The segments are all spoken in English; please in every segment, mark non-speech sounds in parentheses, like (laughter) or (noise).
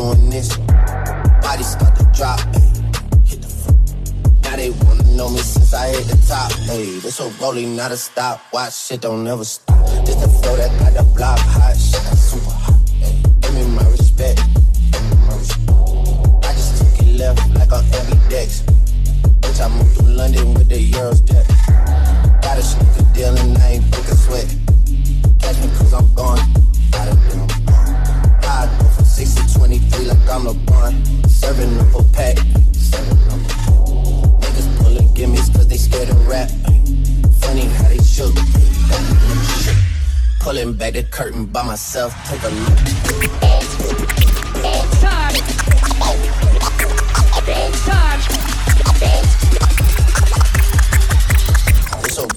doing this. Body start to drop, ayy. Hit the floor. Now they wanna know me since I hit the top. Hey, this so rolling, not a stop. Watch shit don't never stop. This the flow that got the block hot. Shit that's super hot. Hey, give me my respect. I just took it left like on every dex. Bitch, I moved to London with the Euros tech. Got a sneaker deal and I ain't break a sweat. Catch me cause I'm gone. I'm LeBron. Serving up a pack. Niggas pulling gimmies cause they scared to rap. Funny how they shook. Pulling back the curtain by myself. Take a look. Time. Time.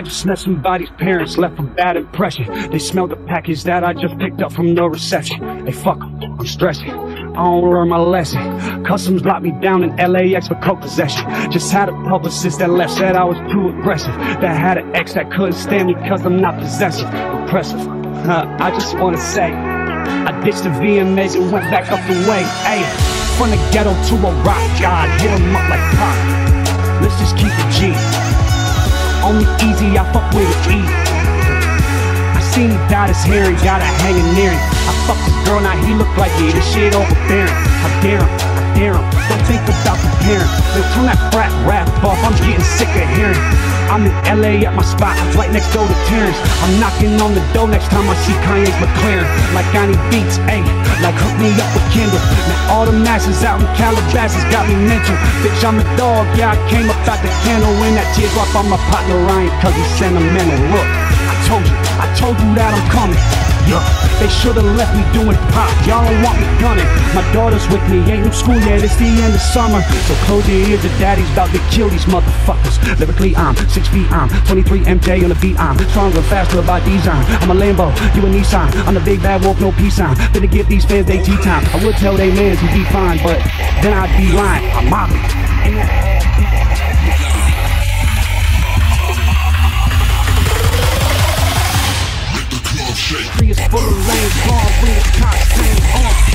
I just met somebody's parents, left a bad impression. They smelled the package that I just picked up from the reception. Hey, fuck 'em, I'm stressing. I don't learn my lesson. Customs locked me down in LAX for coke possession. Just had a publicist that left, said I was too aggressive. That had an ex that couldn't stand me cause I'm not possessive. Impressive. Huh, I just wanna say, I ditched the VMAs and went back up the way. Hey, from the ghetto to a rock god, hit 'em up like pop. Let's just keep it G. Only easy, I fuck with it E. I seen he dyed his got a hanging near him. I fucked his girl, now he look like me. This shit overbearing. I dare him, Dare him. Don't think about comparing. Then turn that frat rap off, I'm getting sick of hearing. I'm in LA at my spot, right next door to Terrence. I'm knocking on the door next time I see Kanye's McLaren. Like I need beats, ayy, like hook me up with Kendall. Now all the masses out in Calabasas got me mental. Bitch, I'm a dog, yeah, I came up out the kennel. When that tears drop on my partner Ryan, cause he's sentimental. Look, I told you, I told you that I'm coming. They should've left me doing pop. Y'all don't want me gunning. My daughter's with me, ain't no school yet. It's the end of summer, so close your ears. The daddy's about to kill these motherfuckers. Lyrically, I'm six feet. I'm 23 MJ on the beat. I'm stronger, faster by design. I'm a Lambo, you a Nissan. I'm the big bad wolf, no peace sign. Finna give these fans they tea time. I would tell they mans he'd be fine, but then I'd be lying. I'm mobbing. Full of lanes, bomb, bring the cops, same arm.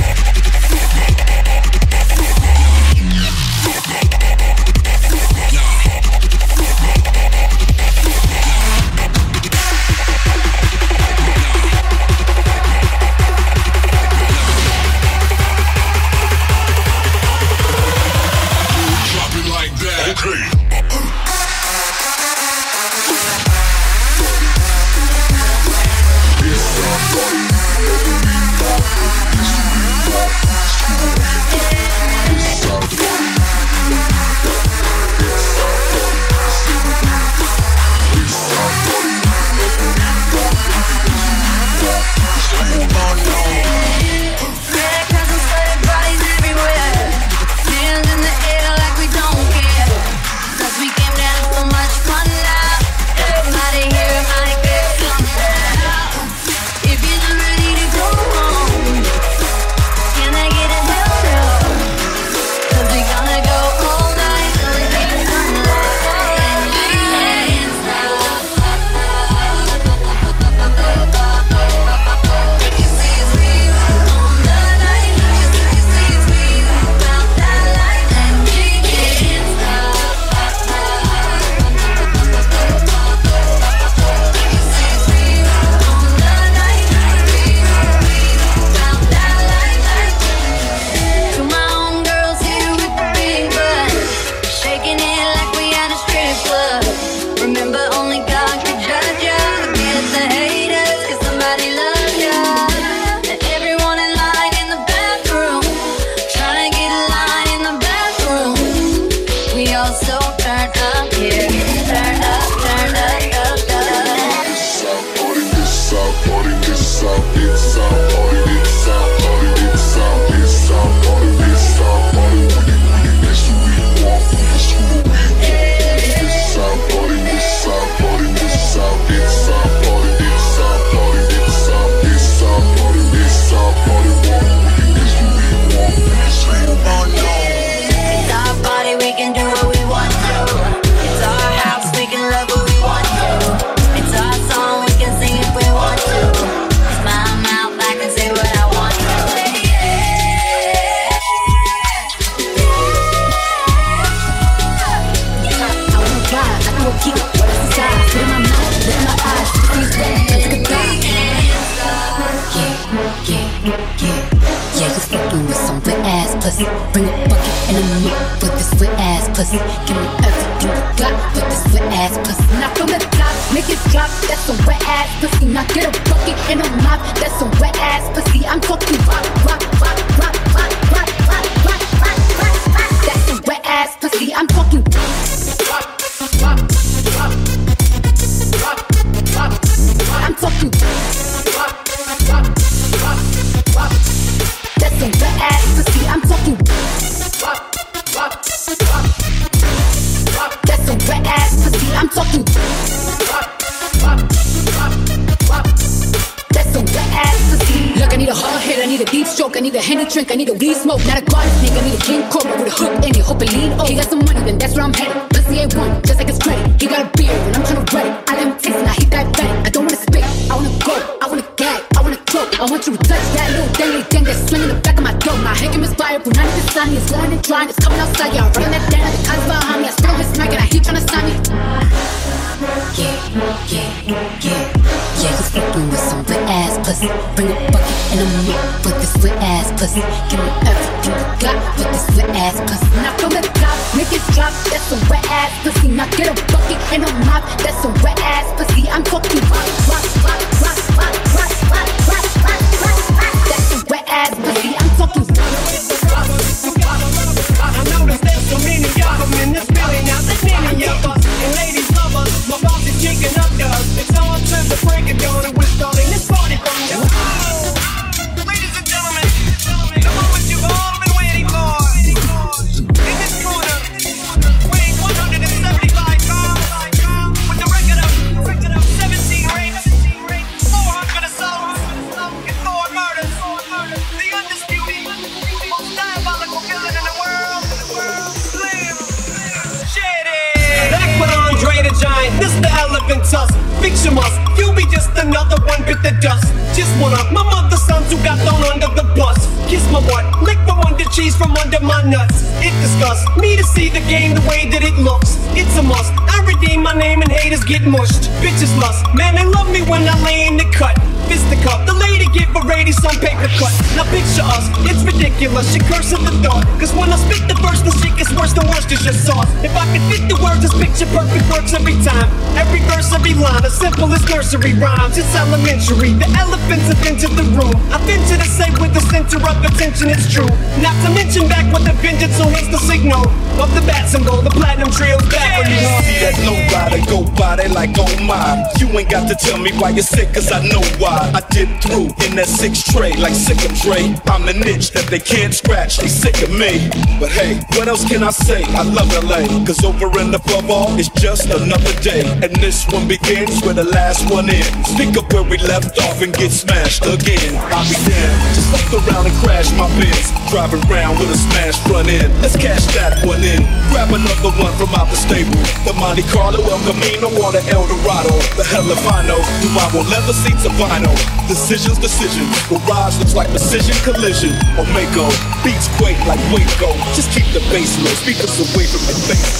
Pussy. Bring a bucket and a mop with this wet ass pussy. Give me everything you got with this wet ass pussy. Now from the top, make it drop. That's some wet ass pussy. Now get a bucket and a mop. That's some wet ass pussy. I'm talking rock, rock, rock, rock, rock, rock, rock, rock, rock, rock. That's some wet ass pussy. I'm talking rock, rock, rock, rock, rock, rock. I'm talking henny drink, I need a weed smoke, not a snake, I need a king cobra with a hook in it, hope it lean. Oh, he got some money, then that's where I'm headed. Ain't one, just like his credit. He got a beard, and I'm tryna read it. I let him taste, and I hit that bed. I don't wanna spit, I wanna go, I wanna gag, I wanna choke. I want you to touch that little dangly thing that's swinging the back of my throat. My hanky is viable, none of the sun is lying and drying, it's coming outside. Yeah, I'm running that down, the cons behind me. I still his smack, and I heat tryna sign me. Yeah, yeah, yeah, yeah, he's fucking with some wet ass pussy. Bring a bucket and a mop wet ass pussy. Give me everything you got with this wet ass pussy. Now from the top, make it drop. That's some wet ass pussy. Now get a bucket and a mop. That's some wet ass pussy. I'm talking rock, rock, rock, rock, rock, rock, rock, rock, rock, rock, rock. That's some wet ass pussy. I'm talking I noticed there's so many of in this building. Now there's many of us, and ladies love us. My boss is kicking up dust. It's on to the break of dawn, the elephant tusk. Fiction must, you'll be just another one bit the dust. Just one of my mother's sons who got thrown under the bus. Kiss my butt, lick from under cheese from under my nuts. It disgusts me to see the game the way that it looks. It's a must. I redeem my name and haters get mushed. Bitches lust, man, they love me when I lay in the cut. Fisticuff, the lady give a lady some paper cut. Now picture us, it's ridiculous. She curses the thought. Cause when I spit the verse, the shit gets worse, the worst is just sauce. If I could fit the words, this picture perfect works every time. Every verse, every line, as simple as nursery rhymes. It's elementary. The elephants have entered the room. I venture to say with the center of attention, it's true. Not to mention back with a vengeance, so here's the signal of the bat symbol. The platinum trio's back for you. See that rider go by, they like, oh my. You ain't got to tell me why you're sick, cause I know why. I dip through in that six tray, like sick of Dre. I'm the niche that they can't scratch, they sick of me. But hey, what else can I say? I love LA, cause over and above all, it's just another day. And this one begins where the last one ends. Pick up where we left off and get smashed again. I'll be damned, just fuck around and crash my Benz. Driving around with a smashed front end. Let's cash that one in. Grab another one from out the stable. The Monte Carlo, El Camino, or the El Dorado. The hell if I know. Do I want leather seats or vinyl? Decisions, decision. Garage looks like precision collision. Or Mako. Beats quake like Waco. Just keep the bass low. Speakers away from your face.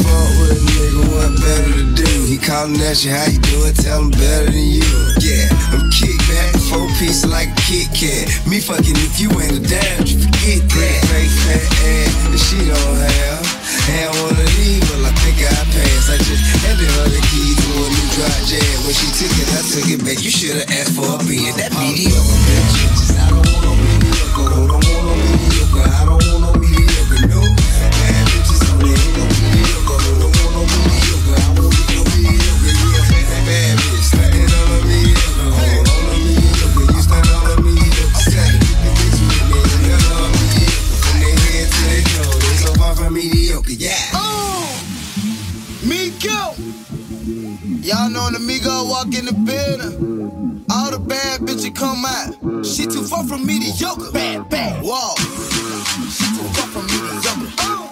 Fuck with a nigga, what better to do? He calling at you, how you doing? Tell him better than you. Yeah, I'm kick back, four piece like a Kit Kat. Me fucking if you ain't a damn, you forget that. Fake fat ass that she don't have. Had one of these, but I think I passed. I just handed her the keys to a new car jam. When she took it, I took it back. You should've asked for a being that mediocre bitch. I don't want no mediocre. I don't want no mediocre. I don't want in the building, all the bad bitches come out. She too far from mediocre. Bad, bad. Whoa. She too far from mediocre. She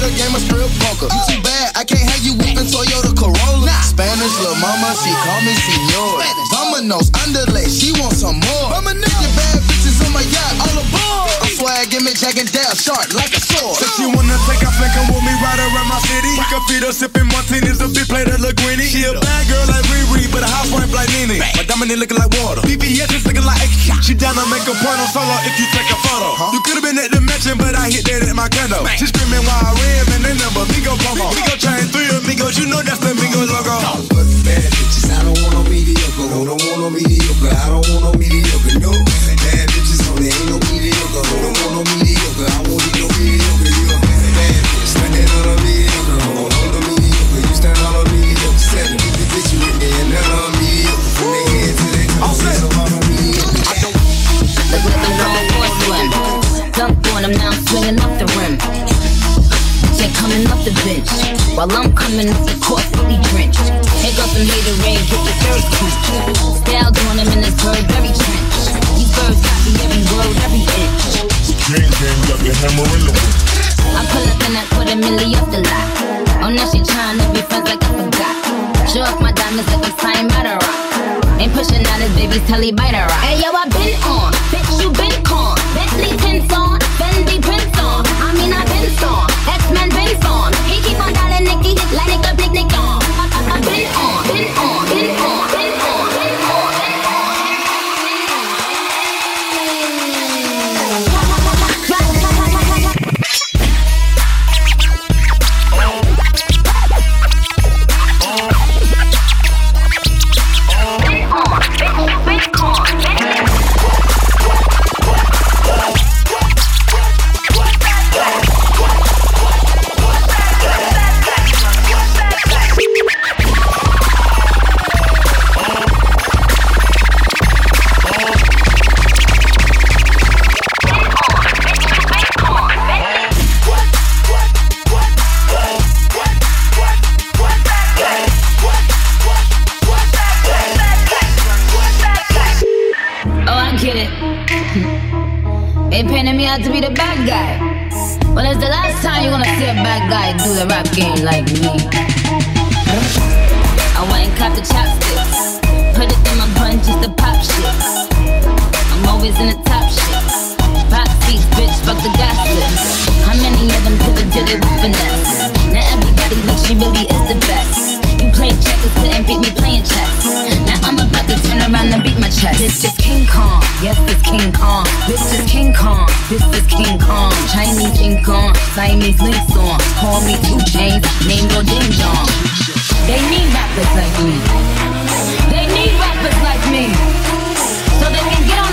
you a game of strip poker? You too bad, I can't have you whipping Toyota Corolla. Spanish little mama, she call me senor. Dominoes, underlay, she want some more. Mama nigga, bad bitches on my yacht, all aboard. I'm swagging me, Jack and Dale, sharp like a sword. If she wanna take a flick, come with me right around my city. Feed her sipping martinis, a big plate of linguine. She a bad girl like Riri, but a housewife like Nene. My diamond looking like water. BBS is looking like She down to make a porno solo if you take a photo. You could've been at the mansion, but I hit that at my condo. She screaming while I rim and they number Migo promo. Migo chain three amigos, you know that's the Migo logo. But bad bitches, I don't want no mediocre. No, don't want no mediocre. I don't want no mediocre. No, While I'm coming off the court, fully drenched. Here goes some hater rain, get the third quench. Styled on him in this Burberry trench. These birds copy every word, every inch. Gang gang got the hammer in the I pull up in that quarter milli off the lot. Oh, now she tryna be friends like I forgot. Show off my diamonds like I'm signed by the rock. Ain't pushing out his baby's telly by the rock. Hey yo, I been on, bitch you been con. Bentley tints on, Fendi prints on. I mean I been on, X-Men been on. Like nigga big Nick on. On, on, she really is the best. You play checkers, couldn't beat me playing chess. Now I'm about to turn around and beat my chest. This is King Kong, yes, it's King Kong. This is King Kong, this is King Kong. Chinese King Kong, Siamese links on. Call me two chains, name no ding dong. They need rappers like me. They need rappers like me. So they can get on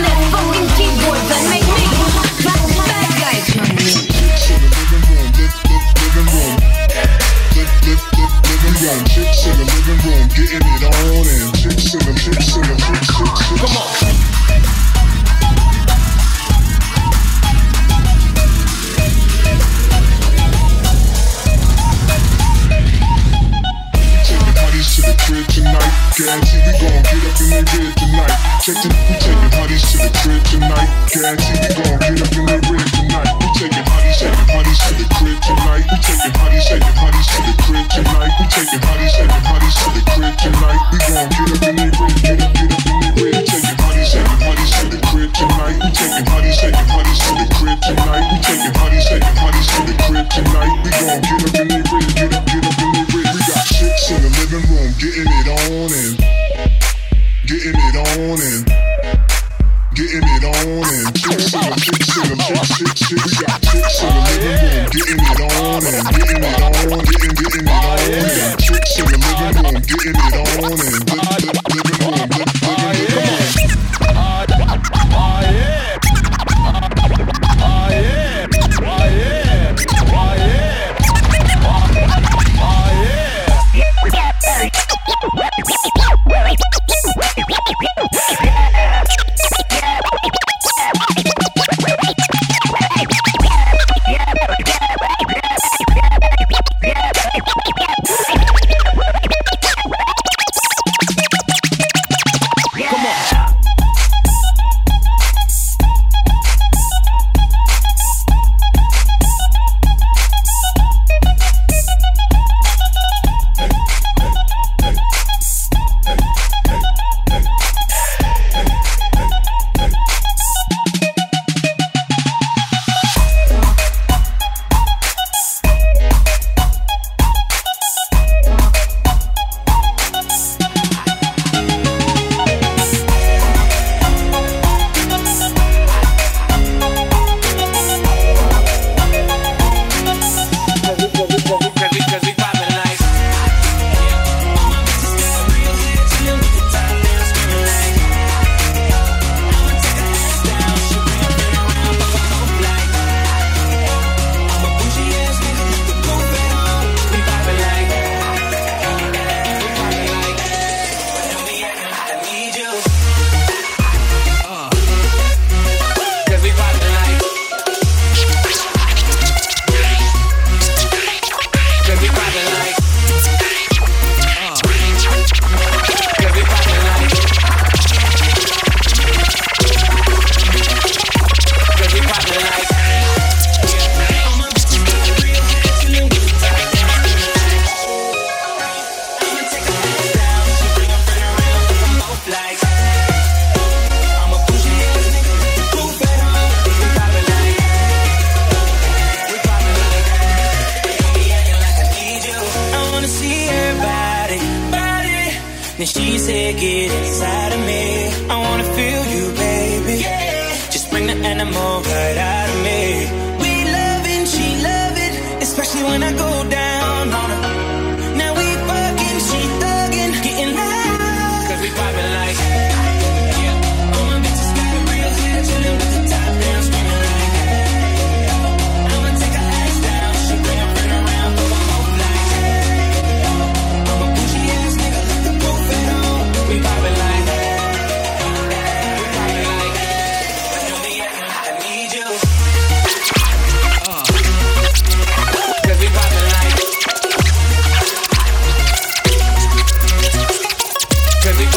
To the crib we gon' get up in their bed tonight. Check the, hotties to the crib tonight. Guarantee we gon' get up in their bed tonight. Taking hotties, taking hotties to the crib tonight. We taking hotties, taking hotties to the crib tonight. We taking hotties, taking hotties to the crib tonight. We gon' get up in their bed, get up, get up in their bed. Taking hotties, taking hotties to the crib tonight. We taking hotties, taking hotties to the crib tonight. We taking hotties, taking hotties to the crib tonight. We gon'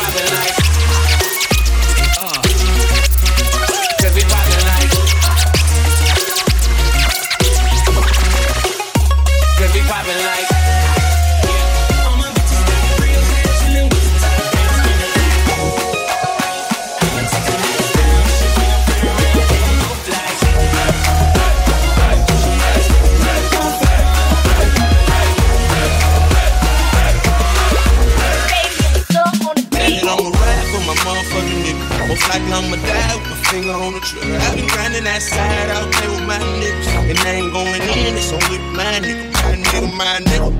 Friday life. in that side, I play with my niggas. And I ain't going in, it's on with my nigga, my nigga, my nigga.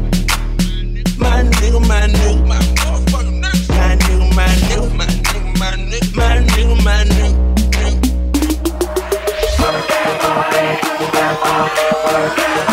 My nigga, my nigga, my motherfucking nigga. My nigga, my nigga, my nigga, my nigga, my nigga, my nigga. Work it, work it, work it, work it.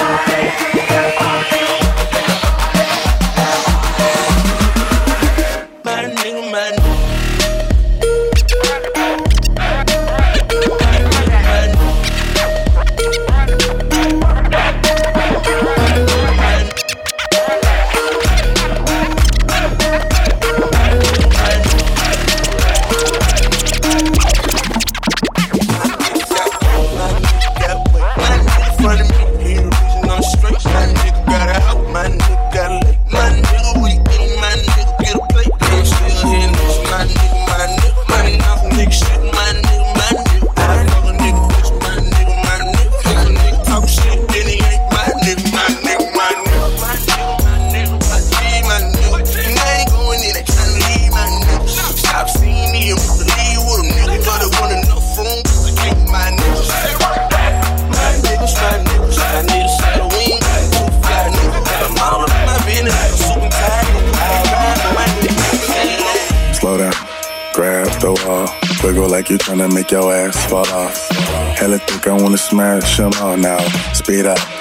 Come on now. Speed up.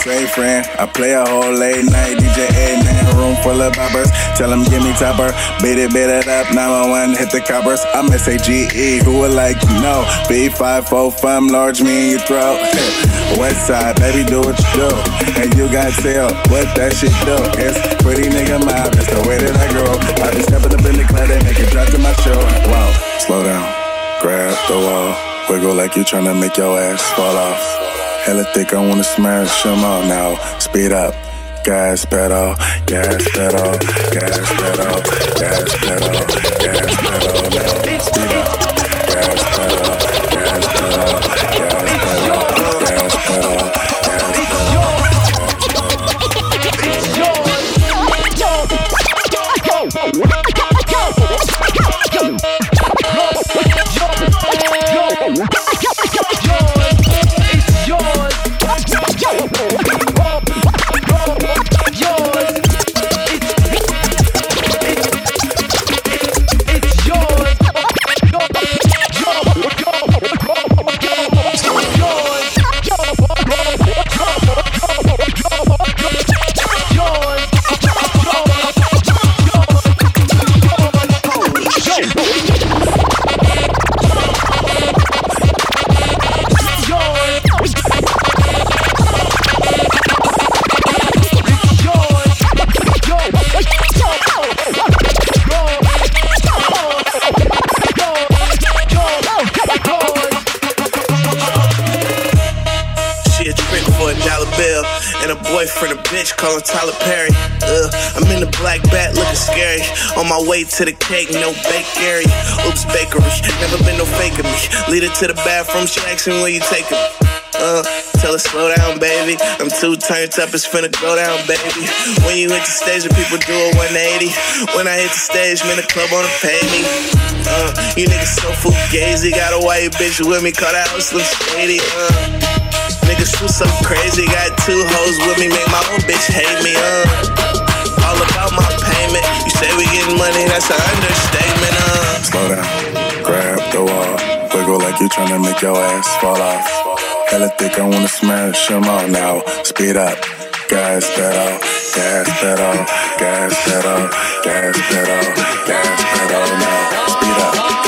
Say, friend, I play a whole late night. DJ A man, room full of boppers. Tell him, give me topper. Beat it, beat it up. 911, hit the coppers. I'm SAGE. Who would like you know? B545, large me in your throat. (laughs) West side, baby, do what you do. And you got tell what that shit do. It's pretty nigga mob. It's the way that I grow. I be stepping up in the club and make it drop to my show. Wow, slow down. Grab the wall. Wiggle like you trying to make your ass fall off. Hella thick, I wanna smash them all now. Speed up. Gas pedal, gas pedal, gas pedal, gas pedal, gas pedal. Boyfriend the bitch, call him Tyler Perry. Uh, I'm in the black bat looking scary. On my way to the cake, no bakery. Oops, bakery. Never been no faking me. Lead her to the bathroom, she asking where you taking me. Uh, tell her slow down, baby. I'm too turned up, it's finna go down, baby. When you hit the stage, the people do a 180. When I hit the stage, man, the club wanna pay me. Uh, you niggas so fugazi. Got a white bitch with me, call that house look shady. Uh, niggas too so crazy. Got two hoes with me, make my own bitch hate me. Uh, all about my payment. You say we getting money, that's an understatement. Uh, Slow down, grab the wall, wiggle like you tryna make your ass fall off. Hella thick, I wanna smash them all now. Speed up, gas pedal, gas pedal, gas pedal, gas pedal, gas pedal now. Speed up,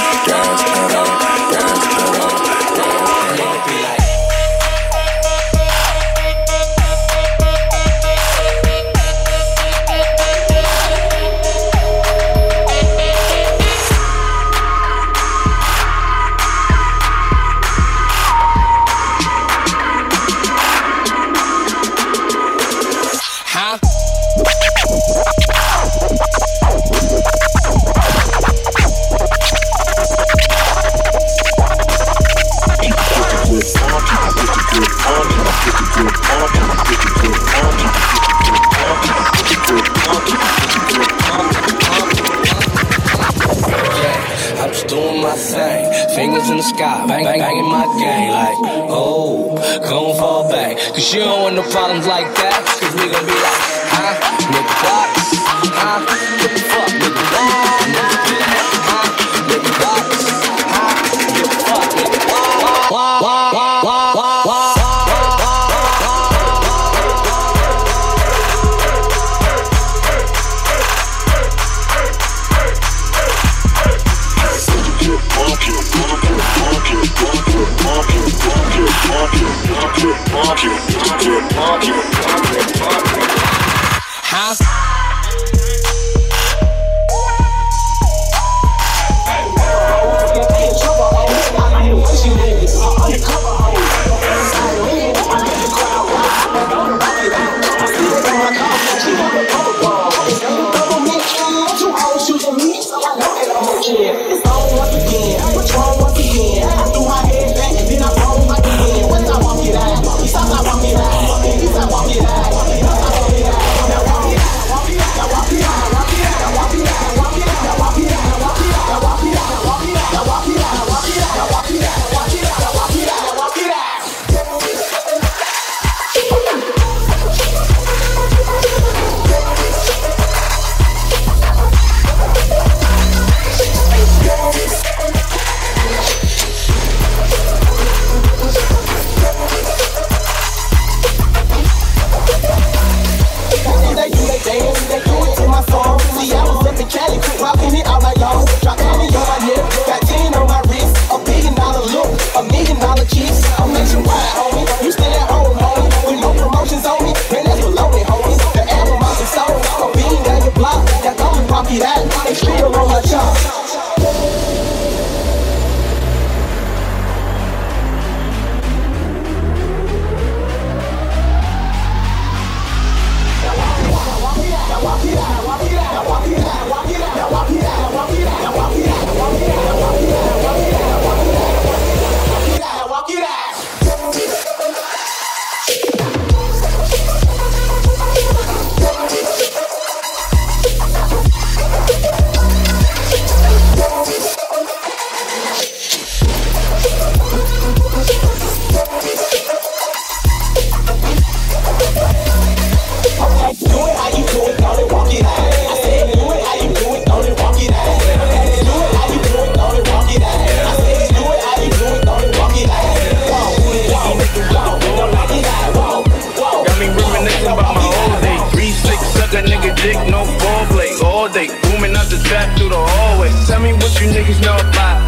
the trap through the hallway. Tell me what you niggas know about.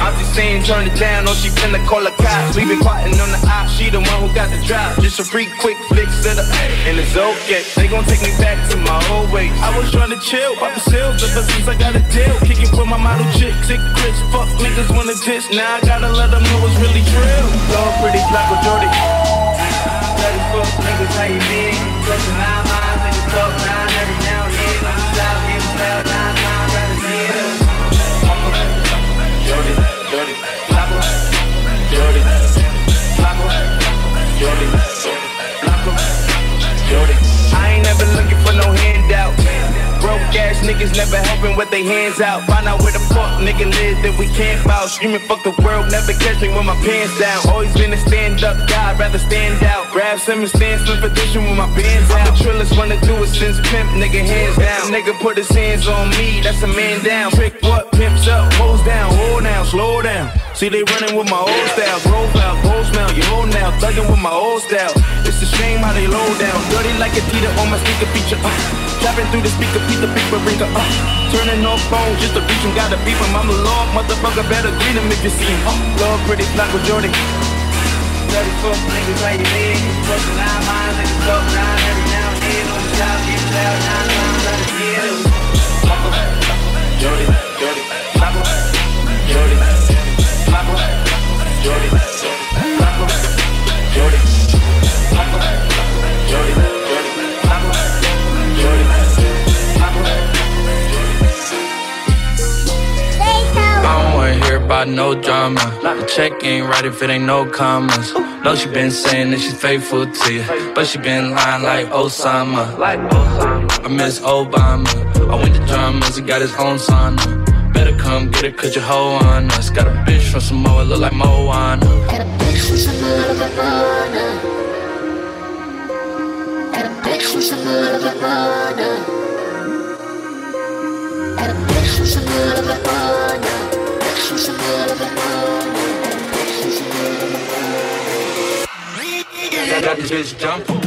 I'm just saying, turn it down, or she finna call a cop. We been plotting on the op, she the one who got the drop. Just a free quick fix to the, and it's okay. They gon' take me back to my old ways. I was trying to chill, the sales ever since I got a deal. Kicking for my model chick, sick Chris, fuck niggas wanna diss. Now I gotta let them know it's really true. Love pretty black with Jordy. Dirty fuck niggas, how you been? Touching nine lines, niggas talk nine every now and then. I'm just out here, I ain't never looking for no handout. Broke ass niggas never helping with their hands out. Find out where the fuck nigga live, that we can't out. Screaming fuck the world, never catch me with my pants down. Always been a stand up guy, rather stand out. Grab some and stand slim position with my bands out. The trillers wanna do it since pimp, nigga hands down. Nigga put his hands on me, that's a man down. Trick what? Pimps up, hoes down, hold down, slow down. See they running with my old style, grove out, gold smell, you hold now, thugging with my old style. It's a shame how they low down, dirty like a teeter on my sneaker feature. Uh. Trapping through the speaker, beat the beeper ringer. Uh. Turning off phone just to reach him, gotta beep him. I'm a log, motherfucker, better greet him if you see him. Uh. Love pretty black with Jordan. Dirty fuck niggas, how you live? Bustin' nine lines, niggas talk nine every now and then. On the job, get loud nine times out of ten. Flacco, Jordy, Jordy, Flacco, I don't wanna no drama. The check ain't right if it ain't no commas. No, she been saying that she's faithful to you, but she been lying like Osama. I miss Obama. I went to dramas, he got his own sauna. Come get it, cause your hoe on us. Got a bitch from Samoa, look like Moana. Got a bitch from some little bit Moana. Got a bitch from some little bit Moana. Got a bitch from some little bit Moana. Bitch from some little bit Moana. Bitch from some little bit I got this bitch jumping.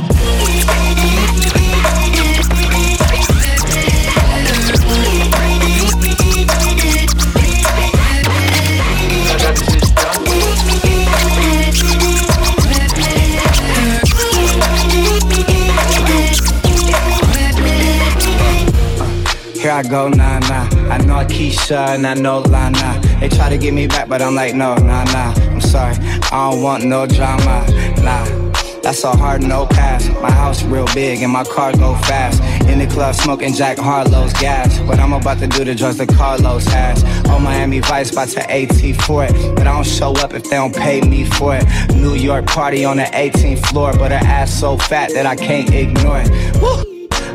I go, nah, nah. I know Keisha and I know Lana. They try to get me back, but I'm like, no, nah, nah. I'm sorry, I don't want no drama, nah. That's a hard no pass. My house real big and my car go fast. In the club smoking Jack Harlow's gas. But I'm about to do the drugs that Carlos has. On Miami Vice, about to AT for it. But I don't show up if they don't pay me for it. New York party on the 18th floor, but her ass so fat that I can't ignore it. Woo!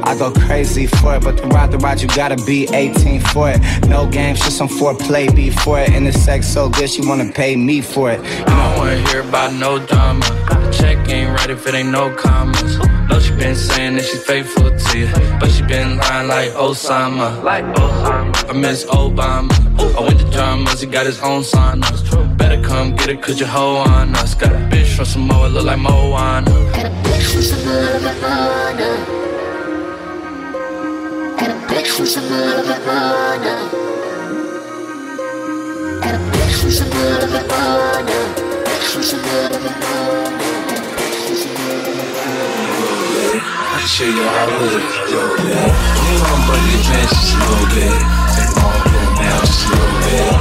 I go crazy for it, but to ride the ride, you gotta be 18 for it. No games, just some foreplay before it. And the sex so good, she wanna pay me for it. I don't wanna hear about no drama. The check ain't right if it ain't no commas. No, she been saying that she faithful to you, but she been lying like Osama. Like Osama. I miss Obama. I went to dramas, he got his own sauna. Better come get it, cause your hoe on us. Got a bitch from Samoa, look like Moana. Got a bitch from some little bit Moana. I'm a little bit. Take them all going just a little bit.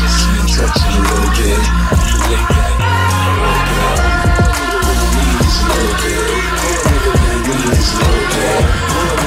Just me touching a little bit. A little bit. Knees a little bit. Knees a little bit.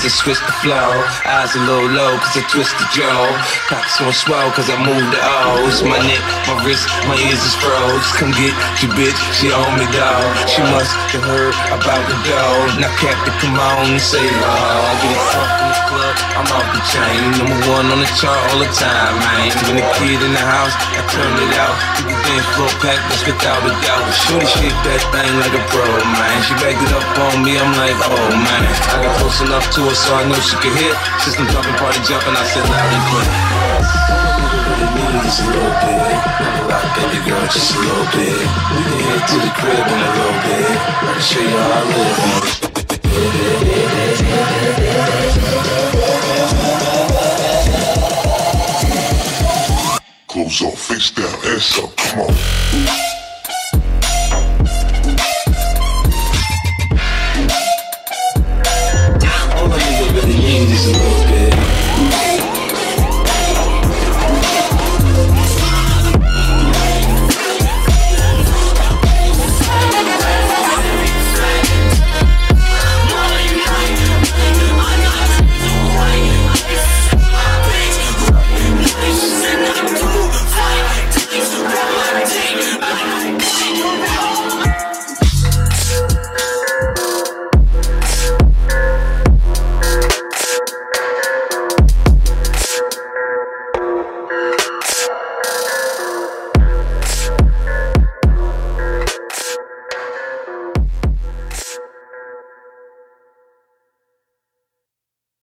cause I switched the flow. Eyes a little low, cause I twist the jaw. Pockets on swell, cause I move the O's. My neck, my wrist, my ears is froze. Come get your bitch, she on me, dog. She must have heard about the dog. Now, Captain, come on and say, oh, I get it fucked in the club, I'm off the chain. Number one on the chart all the time, man. When a kid in the house, I turn it out. People dance floor pack, that's without a doubt. Shorty shake that thing like a pro, man. She backed it up on me, I'm like, oh man. I got close enough to her so I know she could hit. System jumping, party jumping, I said loud and clear. Just a little bit. Rock, baby girl, just a little bit. We can head to the crib in a little bit. I can show you how I live. Clothes off, face down, ass up, come on. in this world.